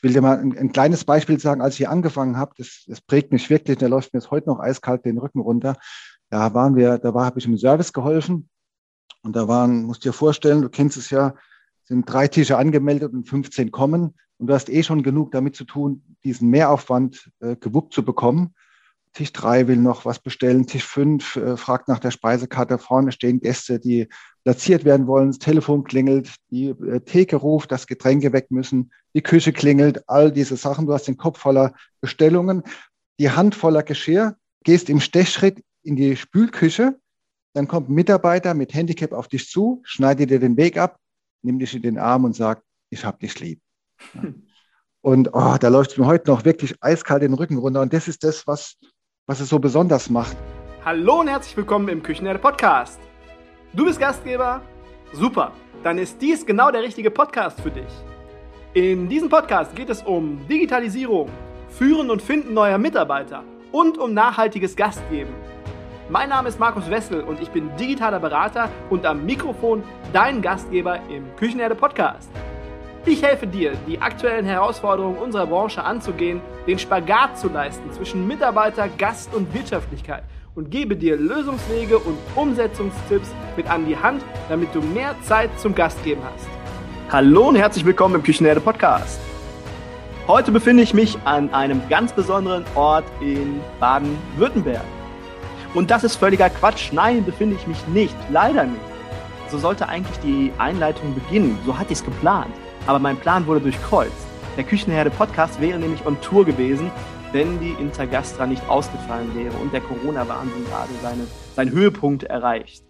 Ich will dir mal ein, ein kleines Beispiel sagen, als ich hier angefangen habe, das, das prägt mich wirklich, da läuft mir jetzt heute noch eiskalt den Rücken runter. Da waren wir, da war, habe ich im Service geholfen. Und da waren, musst dir vorstellen, du kennst es ja, sind drei Tische angemeldet und 15 kommen. Und du hast eh schon genug damit zu tun, diesen Mehraufwand äh, gewuppt zu bekommen. Tisch drei will noch was bestellen, Tisch fünf äh, fragt nach der Speisekarte, vorne stehen Gäste, die platziert werden wollen, das Telefon klingelt, die äh, Theke ruft, dass Getränke weg müssen, die Küche klingelt, all diese Sachen. Du hast den Kopf voller Bestellungen, die Hand voller Geschirr, gehst im Stechschritt in die Spülküche, dann kommt ein Mitarbeiter mit Handicap auf dich zu, schneidet dir den Weg ab, nimmt dich in den Arm und sagt, ich hab dich lieb. Und oh, da läuft es mir heute noch wirklich eiskalt den Rücken runter. Und das ist das, was, was es so besonders macht. Hallo und herzlich willkommen im Küchenherde Podcast. Du bist Gastgeber? Super, dann ist dies genau der richtige Podcast für dich. In diesem Podcast geht es um Digitalisierung, Führen und Finden neuer Mitarbeiter und um nachhaltiges Gastgeben. Mein Name ist Markus Wessel und ich bin digitaler Berater und am Mikrofon dein Gastgeber im Küchenherde Podcast. Ich helfe dir, die aktuellen Herausforderungen unserer Branche anzugehen, den Spagat zu leisten zwischen Mitarbeiter, Gast und Wirtschaftlichkeit – und gebe dir Lösungswege und Umsetzungstipps mit an die Hand, damit du mehr Zeit zum Gastgeben hast. Hallo und herzlich willkommen im Küchenherde Podcast. Heute befinde ich mich an einem ganz besonderen Ort in Baden-Württemberg. Und das ist völliger Quatsch. Nein, befinde ich mich nicht. Leider nicht. So sollte eigentlich die Einleitung beginnen. So hatte ich es geplant. Aber mein Plan wurde durchkreuzt. Der Küchenherde Podcast wäre nämlich on Tour gewesen wenn die Intergastra nicht ausgefallen wäre und der Corona-Wahnsinn gerade seine, seinen Höhepunkt erreicht.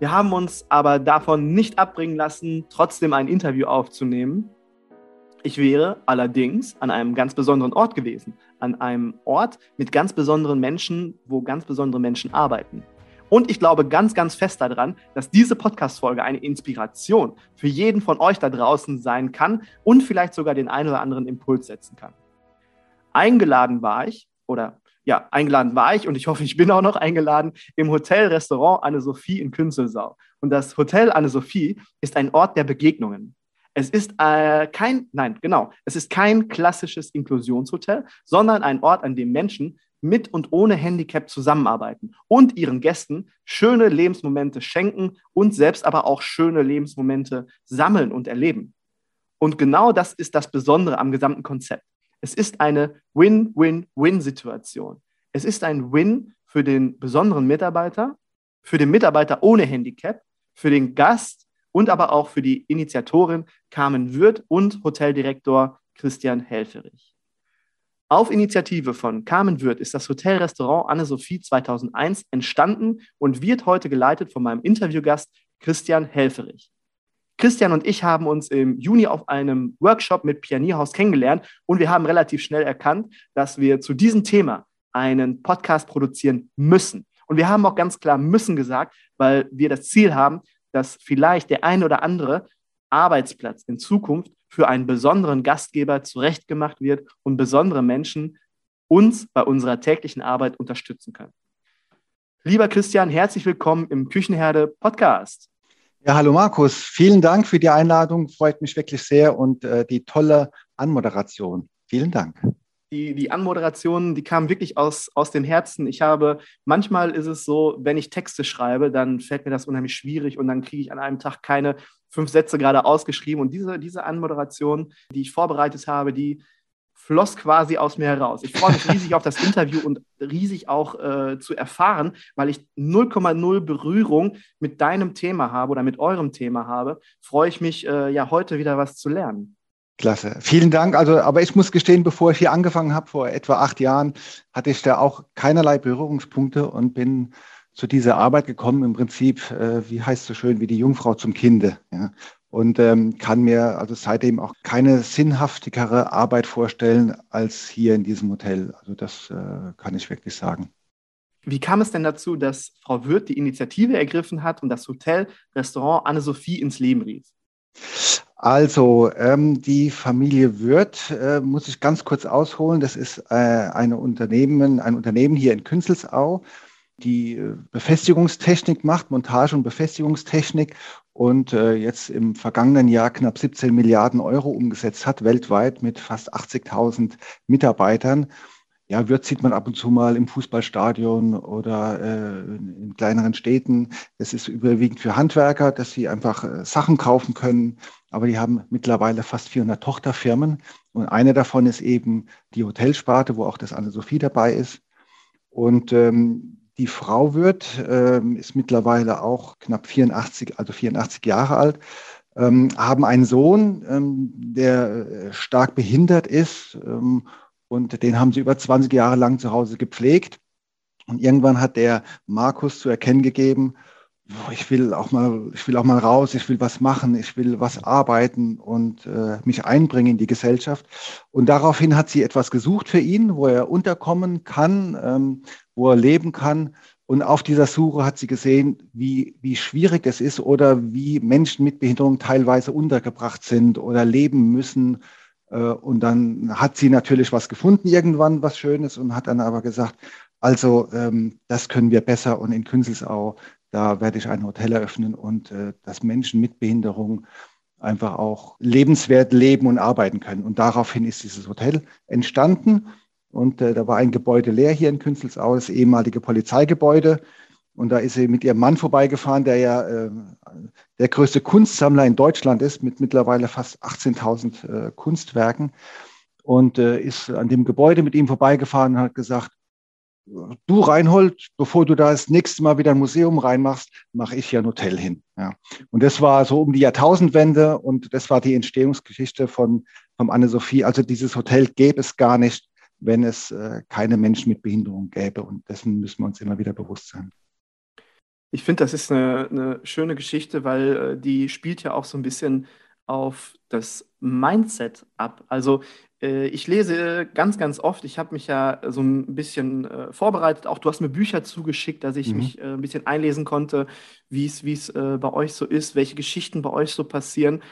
Wir haben uns aber davon nicht abbringen lassen, trotzdem ein Interview aufzunehmen. Ich wäre allerdings an einem ganz besonderen Ort gewesen, an einem Ort mit ganz besonderen Menschen, wo ganz besondere Menschen arbeiten. Und ich glaube ganz, ganz fest daran, dass diese Podcast-Folge eine Inspiration für jeden von euch da draußen sein kann und vielleicht sogar den einen oder anderen Impuls setzen kann. Eingeladen war ich, oder ja, eingeladen war ich und ich hoffe, ich bin auch noch eingeladen im Hotel-Restaurant Anne-Sophie in Künzelsau. Und das Hotel Anne-Sophie ist ein Ort der Begegnungen. Es ist äh, kein, nein, genau, es ist kein klassisches Inklusionshotel, sondern ein Ort, an dem Menschen mit und ohne Handicap zusammenarbeiten und ihren Gästen schöne Lebensmomente schenken und selbst aber auch schöne Lebensmomente sammeln und erleben. Und genau das ist das Besondere am gesamten Konzept. Es ist eine Win-Win-Win-Situation. Es ist ein Win für den besonderen Mitarbeiter, für den Mitarbeiter ohne Handicap, für den Gast und aber auch für die Initiatorin Carmen Würth und Hoteldirektor Christian Helferich. Auf Initiative von Carmen Würth ist das Hotelrestaurant Anne-Sophie 2001 entstanden und wird heute geleitet von meinem Interviewgast Christian Helferich. Christian und ich haben uns im Juni auf einem Workshop mit Pianierhaus kennengelernt und wir haben relativ schnell erkannt, dass wir zu diesem Thema einen Podcast produzieren müssen. Und wir haben auch ganz klar müssen gesagt, weil wir das Ziel haben, dass vielleicht der eine oder andere Arbeitsplatz in Zukunft für einen besonderen Gastgeber zurechtgemacht wird und besondere Menschen uns bei unserer täglichen Arbeit unterstützen können. Lieber Christian, herzlich willkommen im Küchenherde Podcast. Ja, hallo Markus. Vielen Dank für die Einladung. Freut mich wirklich sehr und äh, die tolle Anmoderation. Vielen Dank. Die, die Anmoderation, die kam wirklich aus, aus dem Herzen. Ich habe, manchmal ist es so, wenn ich Texte schreibe, dann fällt mir das unheimlich schwierig und dann kriege ich an einem Tag keine fünf Sätze gerade ausgeschrieben. Und diese, diese Anmoderation, die ich vorbereitet habe, die, floss quasi aus mir heraus. Ich freue mich riesig auf das Interview und riesig auch äh, zu erfahren, weil ich 0,0 Berührung mit deinem Thema habe oder mit eurem Thema habe, freue ich mich äh, ja heute wieder was zu lernen. Klasse. Vielen Dank. Also, aber ich muss gestehen, bevor ich hier angefangen habe, vor etwa acht Jahren, hatte ich da auch keinerlei Berührungspunkte und bin zu dieser Arbeit gekommen, im Prinzip, äh, wie heißt so schön, wie die Jungfrau zum Kinde. Ja und ähm, kann mir also seitdem auch keine sinnhaftigere Arbeit vorstellen als hier in diesem Hotel. Also das äh, kann ich wirklich sagen. Wie kam es denn dazu, dass Frau Wirth die Initiative ergriffen hat und das Hotel Restaurant Anne-Sophie ins Leben rief? Also, ähm, die Familie Wirth, äh, muss ich ganz kurz ausholen. Das ist äh, eine Unternehmen, ein Unternehmen hier in Künzelsau, die äh, Befestigungstechnik macht, Montage und Befestigungstechnik und äh, jetzt im vergangenen Jahr knapp 17 Milliarden Euro umgesetzt hat, weltweit mit fast 80.000 Mitarbeitern. Ja, Würz sieht man ab und zu mal im Fußballstadion oder äh, in kleineren Städten. Das ist überwiegend für Handwerker, dass sie einfach äh, Sachen kaufen können. Aber die haben mittlerweile fast 400 Tochterfirmen. Und eine davon ist eben die Hotelsparte, wo auch das Anne-Sophie dabei ist. Und ähm, die Frau wird, ähm, ist mittlerweile auch knapp 84, also 84 Jahre alt, ähm, haben einen Sohn, ähm, der äh, stark behindert ist und den haben sie über 20 Jahre lang zu Hause gepflegt. Und irgendwann hat der Markus zu erkennen gegeben, ich will auch mal, ich will auch mal raus, ich will was machen, ich will was arbeiten und äh, mich einbringen in die Gesellschaft. Und daraufhin hat sie etwas gesucht für ihn, wo er unterkommen kann, ähm, wo er leben kann. Und auf dieser Suche hat sie gesehen, wie, wie schwierig es ist oder wie Menschen mit Behinderung teilweise untergebracht sind oder leben müssen. Äh, und dann hat sie natürlich was gefunden, irgendwann was Schönes und hat dann aber gesagt, also ähm, das können wir besser und in Künzelsau da werde ich ein Hotel eröffnen und äh, dass Menschen mit Behinderung einfach auch lebenswert leben und arbeiten können. Und daraufhin ist dieses Hotel entstanden. Und äh, da war ein Gebäude leer hier in Künzelsau, das ehemalige Polizeigebäude. Und da ist sie mit ihrem Mann vorbeigefahren, der ja äh, der größte Kunstsammler in Deutschland ist, mit mittlerweile fast 18.000 äh, Kunstwerken. Und äh, ist an dem Gebäude mit ihm vorbeigefahren und hat gesagt, du Reinhold, bevor du da das nächste Mal wieder ein Museum reinmachst, mache ich hier ein Hotel hin. Ja. Und das war so um die Jahrtausendwende und das war die Entstehungsgeschichte von, von Anne-Sophie. Also dieses Hotel gäbe es gar nicht, wenn es äh, keine Menschen mit Behinderung gäbe. Und dessen müssen wir uns immer wieder bewusst sein. Ich finde, das ist eine, eine, schöne Geschichte, weil äh, die spielt ja auch so ein bisschen auf das Mindset ab. Also ich lese ganz, ganz oft, ich habe mich ja so ein bisschen äh, vorbereitet, auch du hast mir Bücher zugeschickt, dass ich mhm. mich äh, ein bisschen einlesen konnte, wie es äh, bei euch so ist, welche Geschichten bei euch so passieren.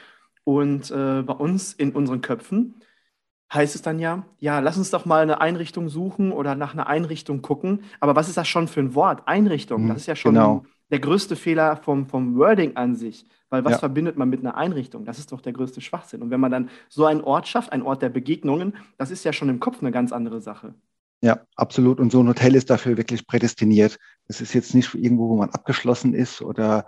Und äh, bei uns in unseren Köpfen heißt es dann ja, ja, lass uns doch mal eine Einrichtung suchen oder nach einer Einrichtung gucken. Aber was ist das schon für ein Wort? Einrichtung, mhm, das ist ja schon genau. Der größte Fehler vom, vom Wording an sich. Weil was ja. verbindet man mit einer Einrichtung? Das ist doch der größte Schwachsinn. Und wenn man dann so einen Ort schafft, einen Ort der Begegnungen, das ist ja schon im Kopf eine ganz andere Sache. Ja, absolut. Und so ein Hotel ist dafür wirklich prädestiniert. Es ist jetzt nicht irgendwo, wo man abgeschlossen ist oder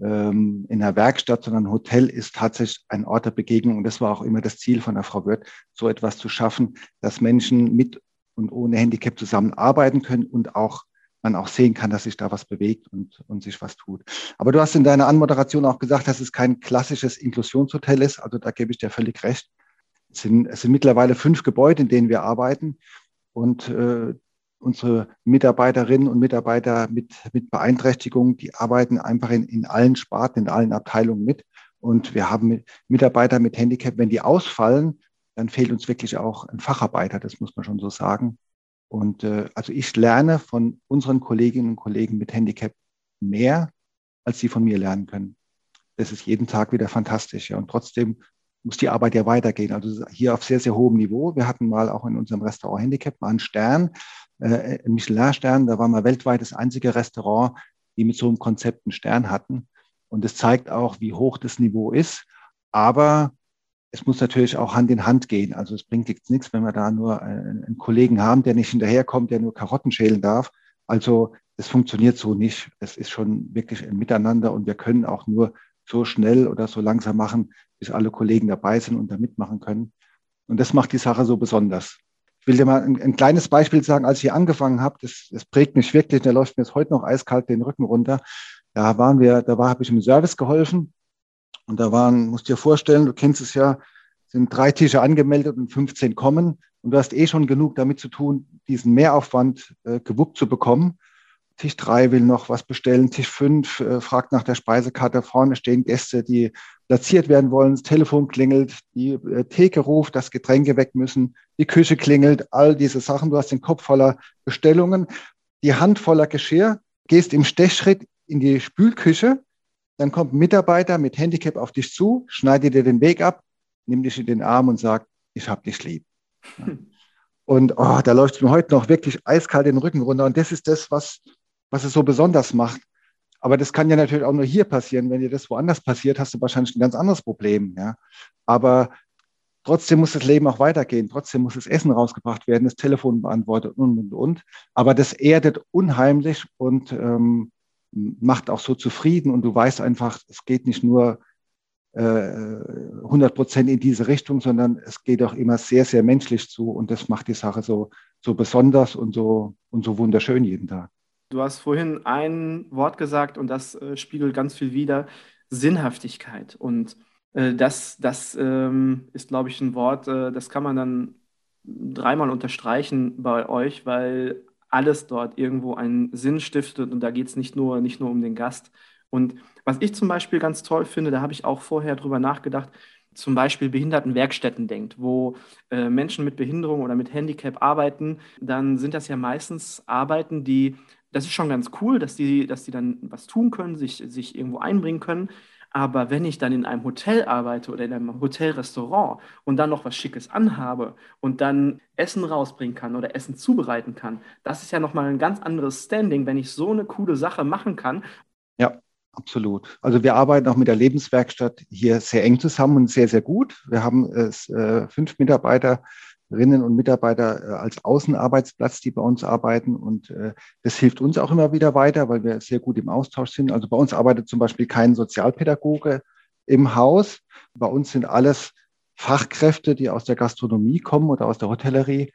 ähm, in einer Werkstatt, sondern ein Hotel ist tatsächlich ein Ort der Begegnung. Und das war auch immer das Ziel von der Frau Wirth, so etwas zu schaffen, dass Menschen mit und ohne Handicap zusammenarbeiten können und auch man auch sehen kann, dass sich da was bewegt und, und sich was tut. Aber du hast in deiner Anmoderation auch gesagt, dass es kein klassisches Inklusionshotel ist. Also da gebe ich dir völlig recht. Es sind, es sind mittlerweile fünf Gebäude, in denen wir arbeiten. Und äh, unsere Mitarbeiterinnen und Mitarbeiter mit, mit Beeinträchtigung, die arbeiten einfach in, in allen Sparten, in allen Abteilungen mit. Und wir haben Mitarbeiter mit Handicap, wenn die ausfallen, dann fehlt uns wirklich auch ein Facharbeiter, das muss man schon so sagen. Und äh, also ich lerne von unseren Kolleginnen und Kollegen mit Handicap mehr, als sie von mir lernen können. Das ist jeden Tag wieder fantastisch. Ja. Und trotzdem muss die Arbeit ja weitergehen. Also hier auf sehr, sehr hohem Niveau. Wir hatten mal auch in unserem Restaurant Handicap mal einen Stern, äh, einen Michelin-Stern. Da war mal weltweit das einzige Restaurant, die mit so einem Konzept einen Stern hatten. Und es zeigt auch, wie hoch das Niveau ist. Aber es muss natürlich auch Hand in Hand gehen. Also es bringt jetzt nichts, wenn wir da nur einen, einen Kollegen haben, der nicht hinterherkommt, der nur Karotten schälen darf. Also es funktioniert so nicht. Es ist schon wirklich ein Miteinander und wir können auch nur so schnell oder so langsam machen, bis alle Kollegen dabei sind und da mitmachen können. Und das macht die Sache so besonders. Ich will dir mal ein, ein kleines Beispiel sagen, als ich angefangen habe, das, das prägt mich wirklich, da läuft mir jetzt heute noch eiskalt den Rücken runter. Da waren wir, da habe ich im Service geholfen und da waren, musst dir vorstellen, du kennst es ja, sind drei Tische angemeldet und 15 kommen. Und du hast eh schon genug damit zu tun, diesen Mehraufwand äh, gewuppt zu bekommen. Tisch drei will noch was bestellen, Tisch fünf äh, fragt nach der Speisekarte. Vorne stehen Gäste, die platziert werden wollen. Das Telefon klingelt, die äh, Theke ruft, dass Getränke weg müssen, die Küche klingelt, all diese Sachen. Du hast den Kopf voller Bestellungen, die Hand voller Geschirr, gehst im Stechschritt in die Spülküche dann kommt ein Mitarbeiter mit Handicap auf dich zu, schneidet dir den Weg ab, nimmt dich in den Arm und sagt, ich hab dich lieb. Und oh, da läuft mir heute noch wirklich eiskalt den Rücken runter. Und das ist das, was, was es so besonders macht. Aber das kann ja natürlich auch nur hier passieren. Wenn dir das woanders passiert, hast du wahrscheinlich ein ganz anderes Problem. Ja? Aber trotzdem muss das Leben auch weitergehen. Trotzdem muss das Essen rausgebracht werden, das Telefon beantwortet und, und, und. Aber das erdet unheimlich und ähm, macht auch so zufrieden. Und du weißt einfach, es geht nicht nur 100 äh, Prozent in diese Richtung, sondern es geht auch immer sehr, sehr menschlich zu. Und das macht die Sache so, so besonders und so, und so wunderschön jeden Tag. Du hast vorhin ein Wort gesagt und das äh, spiegelt ganz viel wider, Sinnhaftigkeit. Und äh, das, das ähm, ist, glaube ich, ein Wort, äh, das kann man dann dreimal unterstreichen bei euch, weil alles dort irgendwo einen Sinn stiftet und da geht es nicht nur, nicht nur um den Gast. Und was ich zum Beispiel ganz toll finde, da habe ich auch vorher drüber nachgedacht, zum Beispiel Behindertenwerkstätten denkt, wo äh, Menschen mit Behinderung oder mit Handicap arbeiten, dann sind das ja meistens Arbeiten, die das ist schon ganz cool, dass die, dass die dann was tun können, sich, sich irgendwo einbringen können. Aber wenn ich dann in einem Hotel arbeite oder in einem Hotelrestaurant und dann noch was Schickes anhabe und dann Essen rausbringen kann oder Essen zubereiten kann, das ist ja nochmal ein ganz anderes Standing, wenn ich so eine coole Sache machen kann. Ja, absolut. Also wir arbeiten auch mit der Lebenswerkstatt hier sehr eng zusammen und sehr, sehr gut. Wir haben äh, fünf Mitarbeiter Mitarbeiterinnen und Mitarbeiter äh, als Außenarbeitsplatz, die bei uns arbeiten. Und äh, das hilft uns auch immer wieder weiter, weil wir sehr gut im Austausch sind. Also bei uns arbeitet zum Beispiel kein Sozialpädagoge im Haus. Bei uns sind alles Fachkräfte, die aus der Gastronomie kommen oder aus der Hotellerie.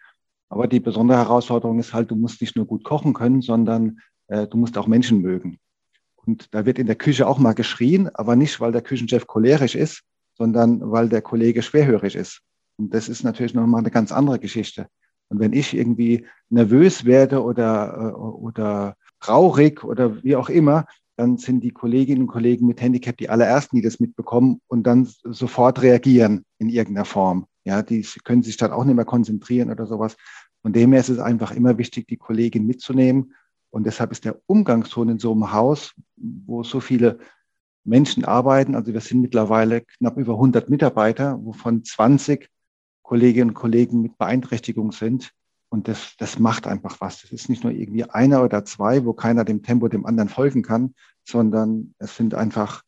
Aber die besondere Herausforderung ist halt, du musst nicht nur gut kochen können, sondern äh, du musst auch Menschen mögen. Und da wird in der Küche auch mal geschrien, aber nicht, weil der Küchenchef cholerisch ist, sondern weil der Kollege schwerhörig ist. Und das ist natürlich nochmal eine ganz andere Geschichte. Und wenn ich irgendwie nervös werde oder, äh, oder traurig oder wie auch immer, dann sind die Kolleginnen und Kollegen mit Handicap die allerersten, die das mitbekommen und dann sofort reagieren in irgendeiner Form. Ja, die können sich dann auch nicht mehr konzentrieren oder sowas. Von dem her ist es einfach immer wichtig, die Kollegin mitzunehmen. Und deshalb ist der Umgangston in so einem Haus, wo so viele Menschen arbeiten, also wir sind mittlerweile knapp über 100 Mitarbeiter, wovon 20 Kolleginnen und Kollegen mit Beeinträchtigung sind. Und das, das macht einfach was. Das ist nicht nur irgendwie einer oder zwei, wo keiner dem Tempo dem anderen folgen kann, sondern es sind einfach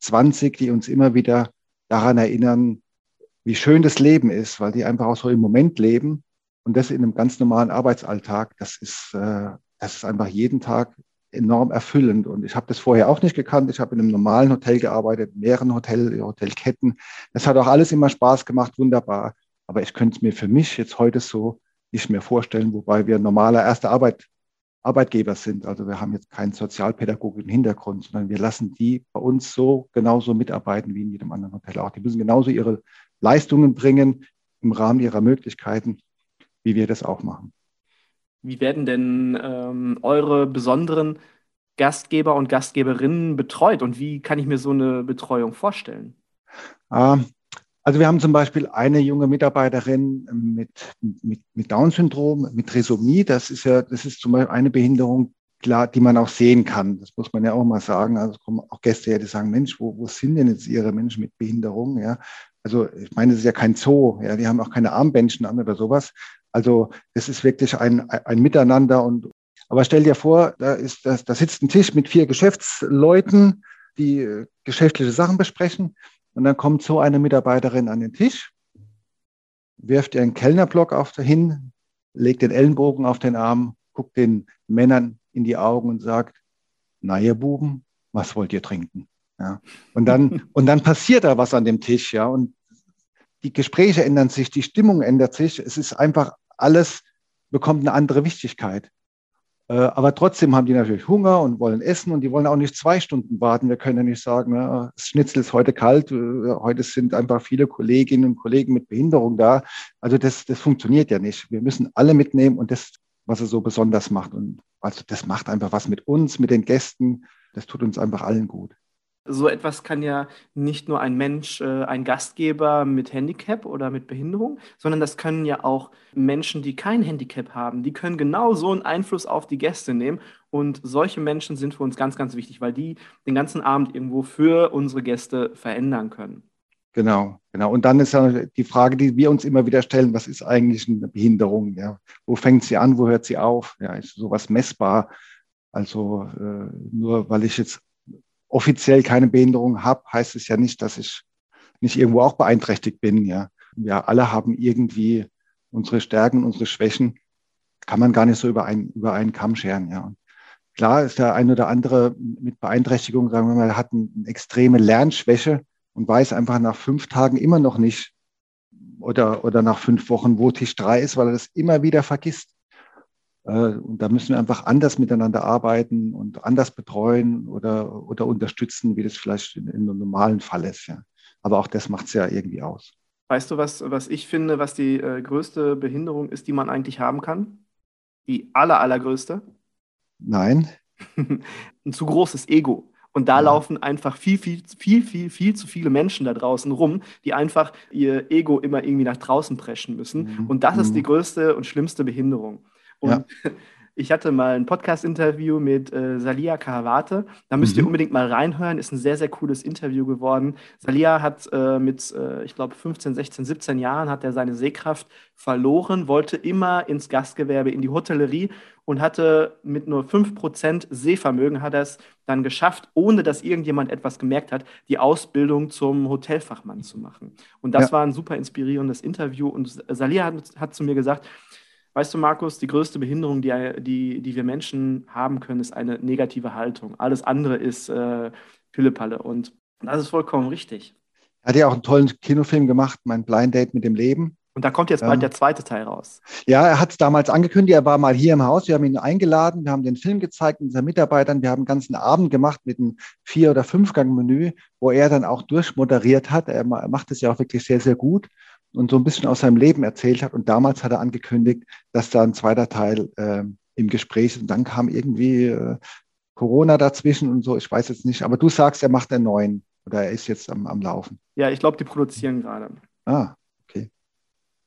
20, die uns immer wieder daran erinnern, wie schön das Leben ist, weil die einfach auch so im Moment leben und das in einem ganz normalen Arbeitsalltag. Das ist, äh, das ist einfach jeden Tag enorm erfüllend. Und ich habe das vorher auch nicht gekannt. Ich habe in einem normalen Hotel gearbeitet, mehreren Hotel, Hotelketten. Das hat auch alles immer Spaß gemacht, wunderbar. Aber ich könnte es mir für mich jetzt heute so nicht mehr vorstellen, wobei wir normaler erster Arbeit, Arbeitgeber sind. Also wir haben jetzt keinen sozialpädagogischen Hintergrund, sondern wir lassen die bei uns so genauso mitarbeiten wie in jedem anderen Hotel auch. Die müssen genauso ihre Leistungen bringen im Rahmen ihrer Möglichkeiten, wie wir das auch machen. Wie werden denn ähm, eure besonderen Gastgeber und Gastgeberinnen betreut und wie kann ich mir so eine Betreuung vorstellen? Ähm, also wir haben zum Beispiel eine junge Mitarbeiterin mit, mit, mit Down-Syndrom, mit Trisomie. Das ist ja, das ist zum Beispiel eine Behinderung, klar, die man auch sehen kann. Das muss man ja auch mal sagen. Also es kommen auch Gäste her, die sagen, Mensch, wo, wo sind denn jetzt Ihre Menschen mit Behinderung? Ja, also ich meine, es ist ja kein Zoo. Ja, die haben auch keine Armbändchen an oder sowas. Also das ist wirklich ein, ein Miteinander und aber stell dir vor, da ist das, da sitzt ein Tisch mit vier Geschäftsleuten, die äh, geschäftliche Sachen besprechen. Und dann kommt so eine Mitarbeiterin an den Tisch, wirft ihren Kellnerblock auf hin, legt den Ellenbogen auf den Arm, guckt den Männern in die Augen und sagt, na ihr Buben, was wollt ihr trinken? Ja. Und dann, und dann passiert da was an dem Tisch, ja. Und die Gespräche ändern sich, die Stimmung ändert sich. Es ist einfach alles bekommt eine andere Wichtigkeit. Äh, aber trotzdem haben die natürlich Hunger und wollen essen und die wollen auch nicht zwei Stunden warten. Wir können ja nicht sagen, na, das Schnitzel ist heute kalt, äh, heute sind einfach viele Kolleginnen und Kollegen mit Behinderung da. Also das, das funktioniert ja nicht. Wir müssen alle mitnehmen und das, was es so besonders macht. Und also das macht einfach was mit uns, mit den Gästen. Das tut uns einfach allen gut so etwas kann ja nicht nur ein Mensch, äh, ein Gastgeber mit Handicap oder mit Behinderung, sondern das können ja auch Menschen, die kein Handicap haben. Die können genau so einen Einfluss auf die Gäste nehmen. Und solche Menschen sind für uns ganz, ganz wichtig, weil die den ganzen Abend irgendwo für unsere Gäste verändern können. Genau, genau. Und dann ist ja die Frage, die wir uns immer wieder stellen, was ist eigentlich eine Behinderung? Ja? Wo fängt sie an, wo hört sie auf? Ja, ist sowas messbar? Also äh, nur weil ich jetzt offiziell keine Behinderung habe, heißt es ja nicht, dass ich nicht irgendwo auch beeinträchtigt bin. Ja, wir alle haben irgendwie unsere Stärken, unsere Schwächen. Kann man gar nicht so über einen, über einen Kamm scheren. Ja. Klar ist der eine oder andere mit Beeinträchtigung, sagen wir mal, hat eine extreme Lernschwäche und weiß einfach nach fünf Tagen immer noch nicht oder, oder nach fünf Wochen, wo Tisch drei ist, weil er das immer wieder vergisst. Äh, und da müssen wir einfach anders miteinander arbeiten und anders betreuen oder, oder unterstützen, wie das vielleicht in, in einem normalen Fall ist. Ja. Aber auch das macht es ja irgendwie aus. Weißt du, was, was ich finde, was die äh, größte Behinderung ist, die man eigentlich haben kann? Die aller, allergrößte? Nein. Ein zu großes Ego. Und da ja. laufen einfach viel, viel, viel, viel, viel zu viele Menschen da draußen rum, die einfach ihr Ego immer irgendwie nach draußen preschen müssen. Mhm. Und das mhm. ist die größte und schlimmste Behinderung. Und ja. ich hatte mal ein Podcast-Interview mit äh, Salia Karawate. Da müsst mhm. ihr unbedingt mal reinhören. Ist ein sehr, sehr cooles Interview geworden. Salia hat äh, mit, äh, ich glaube, 15, 16, 17 Jahren hat er seine Sehkraft verloren, wollte immer ins Gastgewerbe, in die Hotellerie und hatte mit nur 5% Sehvermögen, hat er es dann geschafft, ohne dass irgendjemand etwas gemerkt hat, die Ausbildung zum Hotelfachmann zu machen. Und das ja. war ein super inspirierendes Interview. Und Salia hat, hat zu mir gesagt, Weißt du, Markus, die größte Behinderung, die, die, die wir Menschen haben können, ist eine negative Haltung. Alles andere ist äh, Pillepalle. Und das ist vollkommen richtig. Er hat ja auch einen tollen Kinofilm gemacht, mein Blind Date mit dem Leben. Und da kommt jetzt bald ähm, der zweite Teil raus. Ja, er hat es damals angekündigt, er war mal hier im Haus, wir haben ihn eingeladen, wir haben den Film gezeigt mit unseren Mitarbeitern, wir haben einen ganzen Abend gemacht mit einem Vier- oder Fünfgang-Menü, wo er dann auch durchmoderiert hat. Er macht es ja auch wirklich sehr, sehr gut und so ein bisschen aus seinem Leben erzählt hat. Und damals hat er angekündigt, dass da ein zweiter Teil äh, im Gespräch ist. Und dann kam irgendwie äh, Corona dazwischen und so, ich weiß jetzt nicht. Aber du sagst, er macht einen neuen oder er ist jetzt am, am Laufen. Ja, ich glaube, die produzieren gerade. Ah, okay.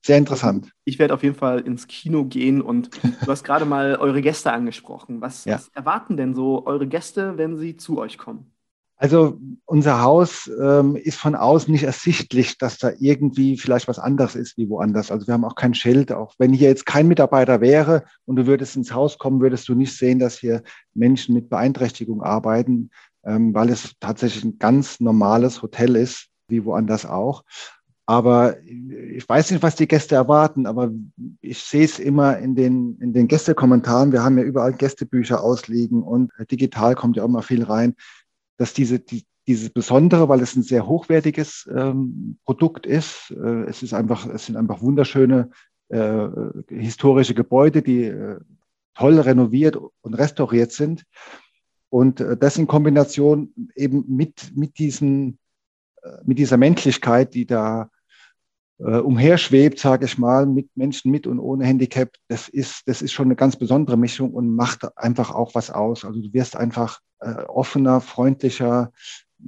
Sehr interessant. Ich werde auf jeden Fall ins Kino gehen und du hast gerade mal eure Gäste angesprochen. Was, ja. was erwarten denn so eure Gäste, wenn sie zu euch kommen? Also unser Haus ähm, ist von außen nicht ersichtlich, dass da irgendwie vielleicht was anderes ist wie woanders. Also wir haben auch kein Schild. Auch wenn hier jetzt kein Mitarbeiter wäre und du würdest ins Haus kommen, würdest du nicht sehen, dass hier Menschen mit Beeinträchtigung arbeiten, ähm, weil es tatsächlich ein ganz normales Hotel ist, wie woanders auch. Aber ich weiß nicht, was die Gäste erwarten, aber ich sehe es immer in den, in den Gästekommentaren. Wir haben ja überall Gästebücher ausliegen und digital kommt ja auch mal viel rein dass diese, die, dieses Besondere, weil es ein sehr hochwertiges ähm, Produkt ist. Äh, es ist einfach, es sind einfach wunderschöne äh, historische Gebäude, die äh, toll renoviert und restauriert sind. Und äh, das in Kombination eben mit, mit, diesen, äh, mit dieser Menschlichkeit, die da umherschwebt, sage ich mal, mit Menschen mit und ohne Handicap, das ist, das ist schon eine ganz besondere Mischung und macht einfach auch was aus. Also du wirst einfach äh, offener, freundlicher,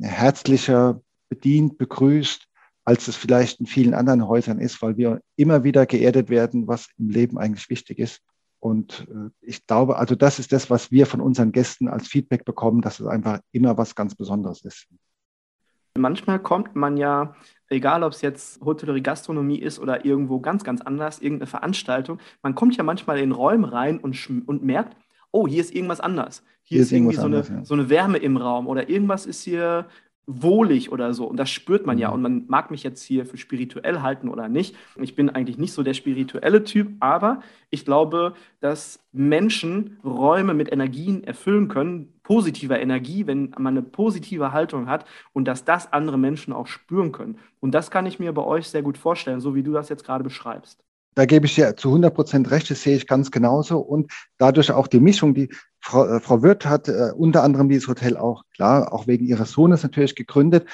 herzlicher bedient, begrüßt, als es vielleicht in vielen anderen Häusern ist, weil wir immer wieder geerdet werden, was im Leben eigentlich wichtig ist. Und äh, ich glaube, also das ist das, was wir von unseren Gästen als Feedback bekommen, dass es einfach immer was ganz Besonderes ist. Manchmal kommt man ja, egal ob es jetzt Hotellerie, Gastronomie ist oder irgendwo ganz, ganz anders, irgendeine Veranstaltung, man kommt ja manchmal in Räume rein und, und merkt, oh, hier ist irgendwas anders. Hier, hier ist, irgendwie so, anders, eine, ja. so eine Wärme im Raum oder irgendwas ist hier wohlig oder so. Und das spürt man ja. Mhm. Und man mag mich jetzt hier für spirituell halten oder nicht. Ich bin eigentlich nicht so der spirituelle Typ, aber ich glaube, dass Menschen Räume mit Energien erfüllen können, positiver Energie, wenn man eine positive Haltung hat und dass das andere Menschen auch spüren können. Und das kann ich mir bei euch sehr gut vorstellen, so wie du das jetzt gerade beschreibst. Da gebe ich dir zu 100 Prozent recht, das sehe ich ganz genauso. Und dadurch auch die Mischung, die Frau, äh, Frau Wirth hat äh, unter anderem dieses Hotel auch, klar, auch wegen ihres Sohnes natürlich gegründet.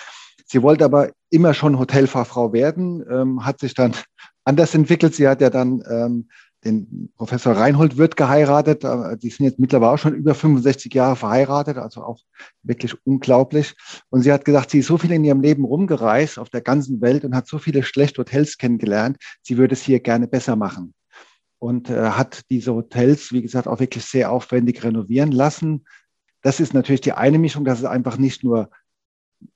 Sie wollte aber immer schon Hotelfachfrau werden, ähm, hat sich dann anders entwickelt. Sie hat ja dann ähm, den Professor Reinhold Wirth geheiratet. Äh, die sind jetzt mittlerweile auch schon über 65 Jahre verheiratet, also auch wirklich unglaublich. Und sie hat gesagt, sie ist so viel in ihrem Leben rumgereist auf der ganzen Welt und hat so viele schlechte Hotels kennengelernt. Sie würde es hier gerne besser machen. Und äh, hat diese Hotels, wie gesagt, auch wirklich sehr aufwendig renovieren lassen. Das ist natürlich die eine Mischung, dass es einfach nicht nur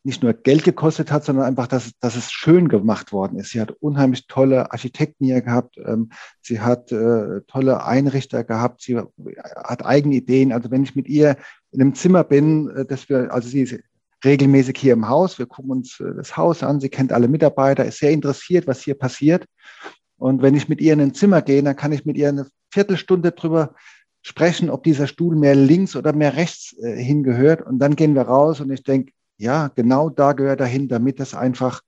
nicht nur Geld gekostet hat, sondern einfach, dass, dass es schön gemacht worden ist. Sie hat unheimlich tolle Architekten hier gehabt. Ähm, sie hat äh, tolle Einrichter gehabt. Sie hat eigene Ideen. Also wenn ich mit ihr in einem Zimmer bin, äh, dass wir, also sie ist regelmäßig hier im Haus. Wir gucken uns äh, das Haus an. Sie kennt alle Mitarbeiter, ist sehr interessiert, was hier passiert. Und wenn ich mit ihr in ein Zimmer gehe, dann kann ich mit ihr eine Viertelstunde drüber sprechen, ob dieser Stuhl mehr links oder mehr rechts äh, hingehört. Und dann gehen wir raus und ich denke, ja, genau da gehört er hin, damit es einfach,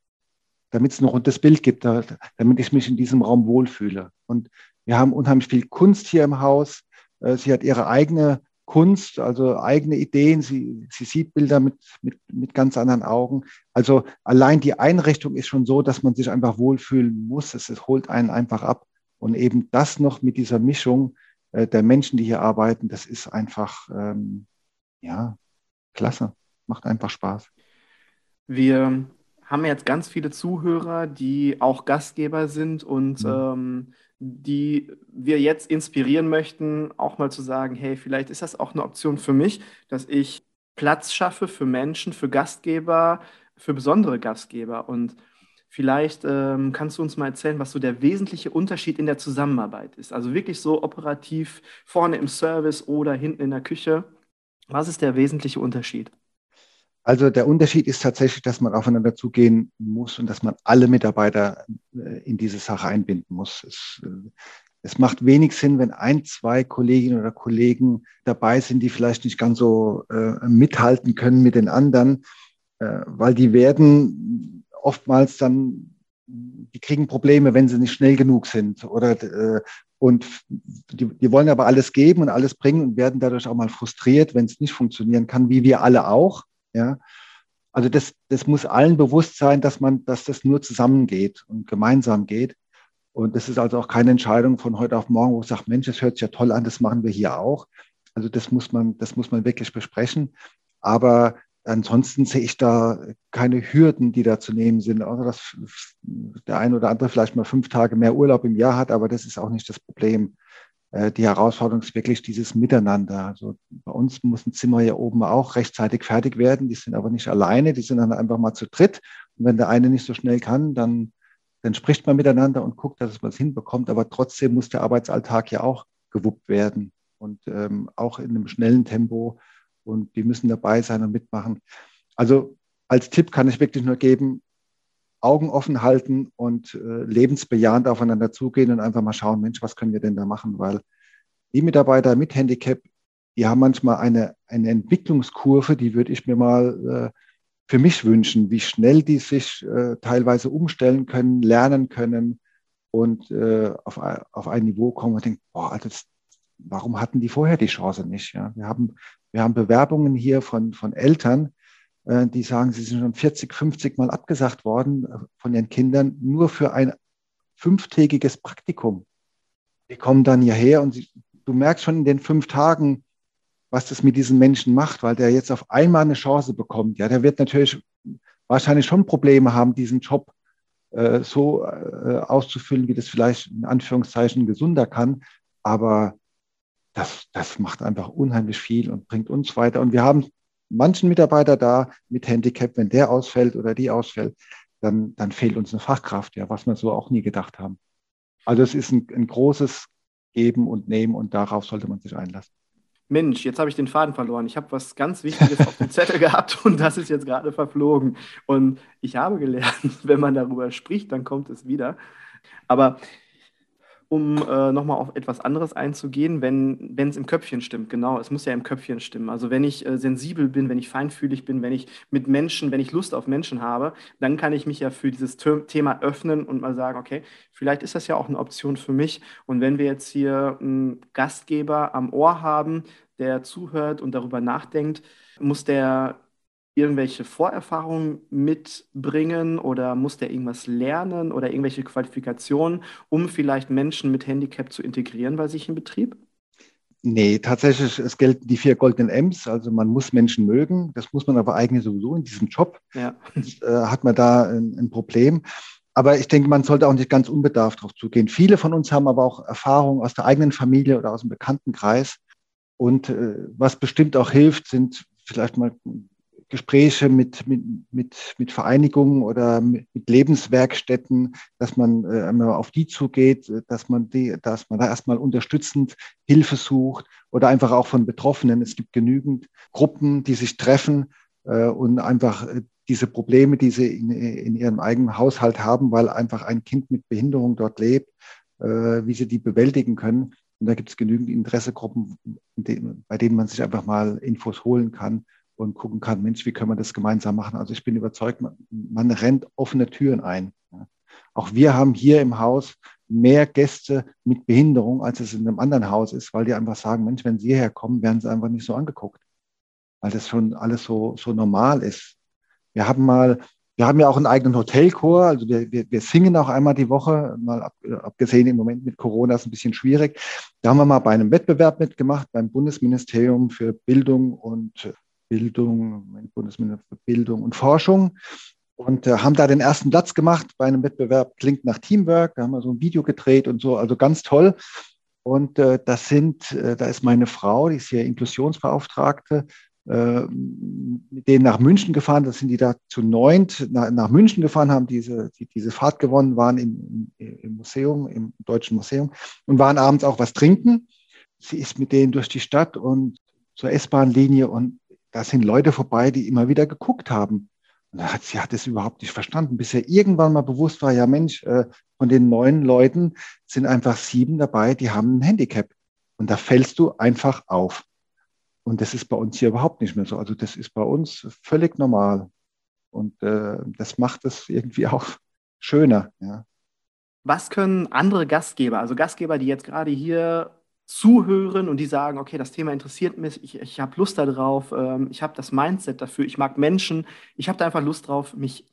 damit es ein rundes Bild gibt, damit ich mich in diesem Raum wohlfühle. Und wir haben unheimlich viel Kunst hier im Haus. Äh, sie hat ihre eigene Kunst, also eigene Ideen. Sie, sie sieht Bilder mit, mit, mit ganz anderen Augen. Also allein die Einrichtung ist schon so, dass man sich einfach wohlfühlen muss. Es, es holt einen einfach ab. Und eben das noch mit dieser Mischung äh, der Menschen, die hier arbeiten, das ist einfach, ähm, ja, klasse. Macht einfach Spaß. Wir haben jetzt ganz viele Zuhörer, die auch Gastgeber sind und mhm. ähm, die wir jetzt inspirieren möchten, auch mal zu sagen, hey, vielleicht ist das auch eine Option für mich, dass ich Platz schaffe für Menschen, für Gastgeber, für besondere Gastgeber. Und vielleicht ähm, kannst du uns mal erzählen, was so der wesentliche Unterschied in der Zusammenarbeit ist. Also wirklich so operativ vorne im Service oder hinten in der Küche. Was ist der wesentliche Unterschied? Also der Unterschied ist tatsächlich, dass man aufeinander zugehen muss und dass man alle Mitarbeiter äh, in diese Sache einbinden muss. Es, äh, es macht wenig Sinn, wenn ein, zwei Kolleginnen oder Kollegen dabei sind, die vielleicht nicht ganz so äh, mithalten können mit den anderen, äh, weil die werden oftmals dann, die kriegen Probleme, wenn sie nicht schnell genug sind oder äh, und die, die wollen aber alles geben und alles bringen und werden dadurch auch mal frustriert, wenn es nicht funktionieren kann, wie wir alle auch. Ja? Also das, das muss allen bewusst sein, dass man, dass das nur zusammengeht und gemeinsam geht. Und das ist also auch keine Entscheidung von heute auf morgen, wo ich sage, Mensch, das hört sich ja toll an, das machen wir hier auch. Also das muss man, das muss man wirklich besprechen. Aber ansonsten sehe ich da keine Hürden, die da zu nehmen sind. Außer dass der eine oder andere vielleicht mal fünf Tage mehr Urlaub im Jahr hat, aber das ist auch nicht das Problem. Äh, die Herausforderung ist wirklich dieses Miteinander. Also bei uns muss ein Zimmer hier oben auch rechtzeitig fertig werden. Die sind aber nicht alleine, die sind dann einfach mal zu dritt. Und wenn der eine nicht so schnell kann, dann, dann spricht man miteinander und guckt, dass man es hinbekommt. Aber trotzdem muss der Arbeitsalltag ja auch gewuppt werden und ähm, auch in einem schnellen Tempo. Und die müssen dabei sein und mitmachen. Also als Tipp kann ich wirklich nur geben, Augen offen halten und äh, lebensbejahend aufeinander zugehen und einfach mal schauen, Mensch, was können wir denn da machen? Weil die Mitarbeiter mit Handicap, die haben manchmal eine, eine Entwicklungskurve, die würde ich mir mal äh, für mich wünschen, wie schnell die sich äh, teilweise umstellen können, lernen können und äh, auf, auf ein Niveau kommen und denken, boah, das, warum hatten die vorher die Chance nicht? Ja? Wir, haben, wir haben Bewerbungen hier von, von Eltern, die sagen, sie sind schon 40, 50 Mal abgesagt worden äh, von ihren Kindern, nur für ein fünftägiges Praktikum. Die kommen dann hierher und sie, du merkst schon in den fünf Tagen, was das mit diesen Menschen macht, weil der jetzt auf einmal eine Chance bekommt. Ja, der wird natürlich wahrscheinlich schon Probleme haben, diesen Job äh, so äh, auszufüllen, wie das vielleicht in Anführungszeichen gesunder kann. Aber das, das macht einfach unheimlich viel und bringt uns weiter. Und wir haben manchen Mitarbeiter da mit Handicap, wenn der ausfällt oder die ausfällt, dann, dann fehlt uns eine Fachkraft, ja, was wir so auch nie gedacht haben. Also es ist ein, ein großes Geben und Nehmen und darauf sollte man sich einlassen. Mensch, jetzt habe ich den Faden verloren. Ich habe was ganz Wichtiges auf dem Zettel gehabt und das ist jetzt gerade verflogen. Und ich habe gelernt, wenn man darüber spricht, dann kommt es wieder. Aber um äh, nochmal auf etwas anderes einzugehen, wenn es im Köpfchen stimmt. Genau, es muss ja im Köpfchen stimmen. Also wenn ich äh, sensibel bin, wenn ich feinfühlig bin, wenn ich mit Menschen, wenn ich Lust auf Menschen habe, dann kann ich mich ja für dieses Thema öffnen und mal sagen, okay, vielleicht ist das ja auch eine Option für mich. Und wenn wir jetzt hier einen Gastgeber am Ohr haben, der zuhört und darüber nachdenkt, muss der irgendwelche Vorerfahrungen mitbringen oder muss der irgendwas lernen oder irgendwelche Qualifikationen, um vielleicht Menschen mit Handicap zu integrieren bei sich im Betrieb? Nee, tatsächlich, es gelten die vier goldenen M's. Also man muss Menschen mögen. Das muss man aber eigentlich sowieso in diesem Job. Ja. Äh, hat man da ein, ein, Problem. Aber ich denke, man sollte auch nicht ganz unbedarft darauf zugehen. Viele von uns haben aber auch Erfahrungen aus der eigenen Familie oder aus dem Bekanntenkreis. Und äh, was bestimmt auch hilft, sind vielleicht mal Gespräche mit, mit, mit, mit Vereinigungen oder mit, mit Lebenswerkstätten, dass man äh, auf die zugeht, dass man, die, dass man da erstmal unterstützend Hilfe sucht oder einfach auch von Betroffenen. Es gibt genügend Gruppen, die sich treffen äh, und einfach äh, diese Probleme, die sie in, in ihrem eigenen Haushalt haben, weil einfach ein Kind mit Behinderung dort lebt, äh, wie sie die bewältigen können. Und da gibt es genügend Interessegruppen, bei denen man sich einfach mal Infos holen kann und gucken kann, Mensch, wie können wir das gemeinsam machen? Also ich bin überzeugt, man, man rennt offene Türen ein. Auch wir haben hier im Haus mehr Gäste mit Behinderung, als es in einem anderen Haus ist, weil die einfach sagen, Mensch, wenn sie hierher kommen, werden sie einfach nicht so angeguckt, weil das schon alles so, so normal ist. Wir haben mal, wir haben ja auch einen eigenen Hotelchor, also wir, wir, wir singen auch einmal die Woche, mal ab, abgesehen im Moment mit Corona ist ein bisschen schwierig. Da haben wir mal bei einem Wettbewerb mitgemacht, beim Bundesministerium für Bildung und Bildung, Bundesministerium für Bildung und Forschung und äh, haben da den ersten Platz gemacht bei einem Wettbewerb Klingt nach Teamwork. Da haben wir so ein Video gedreht und so, also ganz toll. Und äh, das sind, äh, da ist meine Frau, die ist hier Inklusionsbeauftragte, äh, mit denen nach München gefahren. Das sind die da zu neunt nach, nach München gefahren, haben diese, die, diese Fahrt gewonnen, waren im, im Museum, im Deutschen Museum und waren abends auch was trinken. Sie ist mit denen durch die Stadt und zur S-Bahn-Linie und da sind Leute vorbei, die immer wieder geguckt haben. Und hat, sie hat es überhaupt nicht verstanden, bis ihr irgendwann mal bewusst war, ja Mensch, äh, von den neun Leuten sind einfach sieben dabei, die haben ein Handicap. Und da fällst du einfach auf. Und das ist bei uns hier überhaupt nicht mehr so. Also das ist bei uns völlig normal. Und äh, das macht es irgendwie auch schöner. Ja. Was können andere Gastgeber, also Gastgeber, die jetzt gerade hier zuhören und die sagen, okay, das Thema interessiert mich, ich, ich habe Lust darauf, ähm, ich habe das Mindset dafür, ich mag Menschen, ich habe da einfach Lust drauf, mich